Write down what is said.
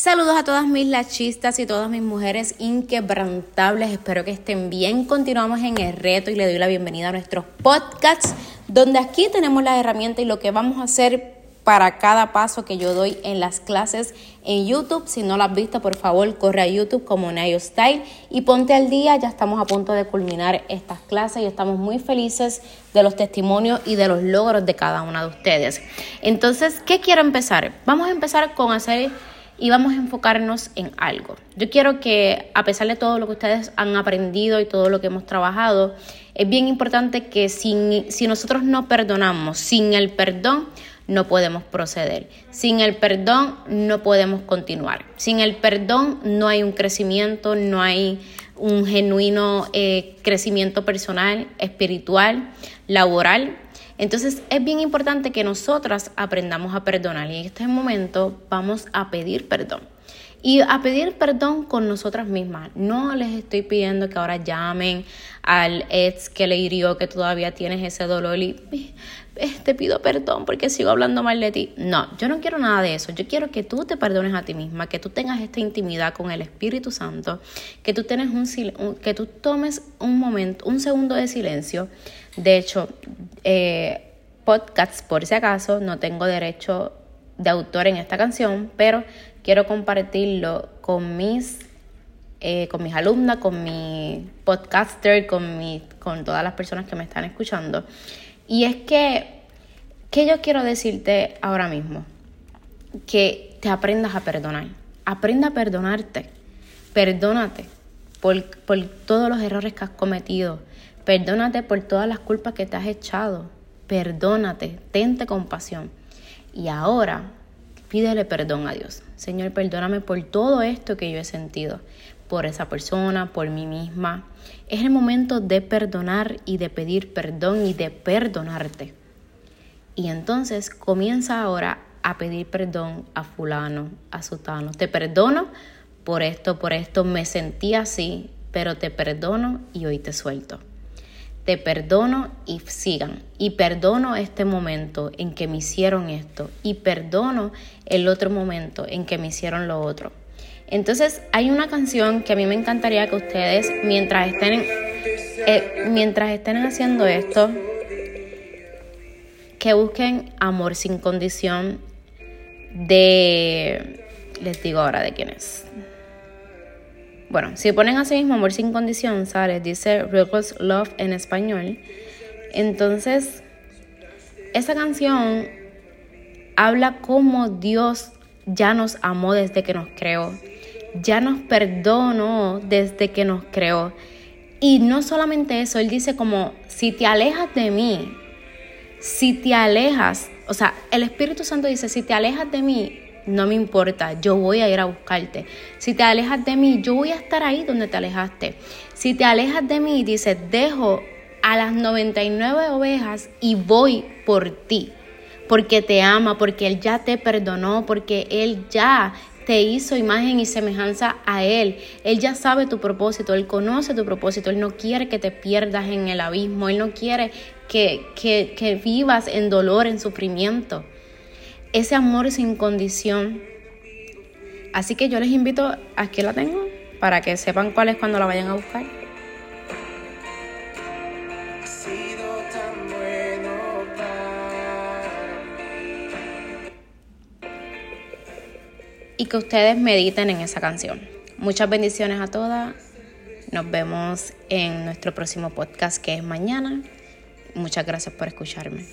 Saludos a todas mis lachistas y todas mis mujeres inquebrantables. Espero que estén bien. Continuamos en el reto y le doy la bienvenida a nuestros podcasts, donde aquí tenemos la herramienta y lo que vamos a hacer para cada paso que yo doy en las clases en YouTube. Si no lo has visto, por favor, corre a YouTube como Nayo Style y ponte al día. Ya estamos a punto de culminar estas clases y estamos muy felices de los testimonios y de los logros de cada una de ustedes. Entonces, ¿qué quiero empezar? Vamos a empezar con hacer y vamos a enfocarnos en algo. Yo quiero que a pesar de todo lo que ustedes han aprendido y todo lo que hemos trabajado, es bien importante que si, nosotros no perdonamos, sin el perdón no podemos proceder. Sin el perdón no podemos continuar. Sin el perdón no hay un crecimiento, no hay un genuino eh, crecimiento personal, espiritual, laboral entonces es bien importante que nosotras aprendamos a perdonar y en este momento vamos a pedir perdón. Y a pedir perdón con nosotras mismas. No les estoy pidiendo que ahora llamen al ex que le hirió, que todavía tienes ese dolor y eh, te pido perdón porque sigo hablando mal de ti. No, yo no quiero nada de eso. Yo quiero que tú te perdones a ti misma, que tú tengas esta intimidad con el Espíritu Santo, que tú, tienes un, que tú tomes un momento, un segundo de silencio. De hecho, eh, podcasts, por si acaso, no tengo derecho de autor en esta canción, pero quiero compartirlo con mis, eh, con mis alumnas, con mi podcaster, con, mi, con todas las personas que me están escuchando. Y es que, ¿qué yo quiero decirte ahora mismo? Que te aprendas a perdonar. Aprenda a perdonarte. Perdónate por, por todos los errores que has cometido. Perdónate por todas las culpas que te has echado. Perdónate, tente compasión. Y ahora pídele perdón a Dios. Señor, perdóname por todo esto que yo he sentido, por esa persona, por mí misma. Es el momento de perdonar y de pedir perdón y de perdonarte. Y entonces comienza ahora a pedir perdón a fulano, a sutano. Te perdono por esto, por esto, me sentí así, pero te perdono y hoy te suelto te perdono y sigan. Y perdono este momento en que me hicieron esto. Y perdono el otro momento en que me hicieron lo otro. Entonces hay una canción que a mí me encantaría que ustedes, mientras estén, eh, mientras estén haciendo esto, que busquen Amor sin condición de... Les digo ahora de quién es. Bueno, si ponen así mismo amor sin condición, sale, dice Reckless Love en español. Entonces, esa canción habla cómo Dios ya nos amó desde que nos creó, ya nos perdonó desde que nos creó. Y no solamente eso, Él dice como, si te alejas de mí, si te alejas, o sea, el Espíritu Santo dice, si te alejas de mí, no me importa, yo voy a ir a buscarte. Si te alejas de mí, yo voy a estar ahí donde te alejaste. Si te alejas de mí, dice, dejo a las 99 ovejas y voy por ti. Porque te ama, porque Él ya te perdonó, porque Él ya te hizo imagen y semejanza a Él. Él ya sabe tu propósito, Él conoce tu propósito, Él no quiere que te pierdas en el abismo, Él no quiere que, que, que vivas en dolor, en sufrimiento ese amor sin condición. Así que yo les invito, aquí la tengo, para que sepan cuál es cuando la vayan a buscar. Y que ustedes mediten en esa canción. Muchas bendiciones a todas. Nos vemos en nuestro próximo podcast que es mañana. Muchas gracias por escucharme.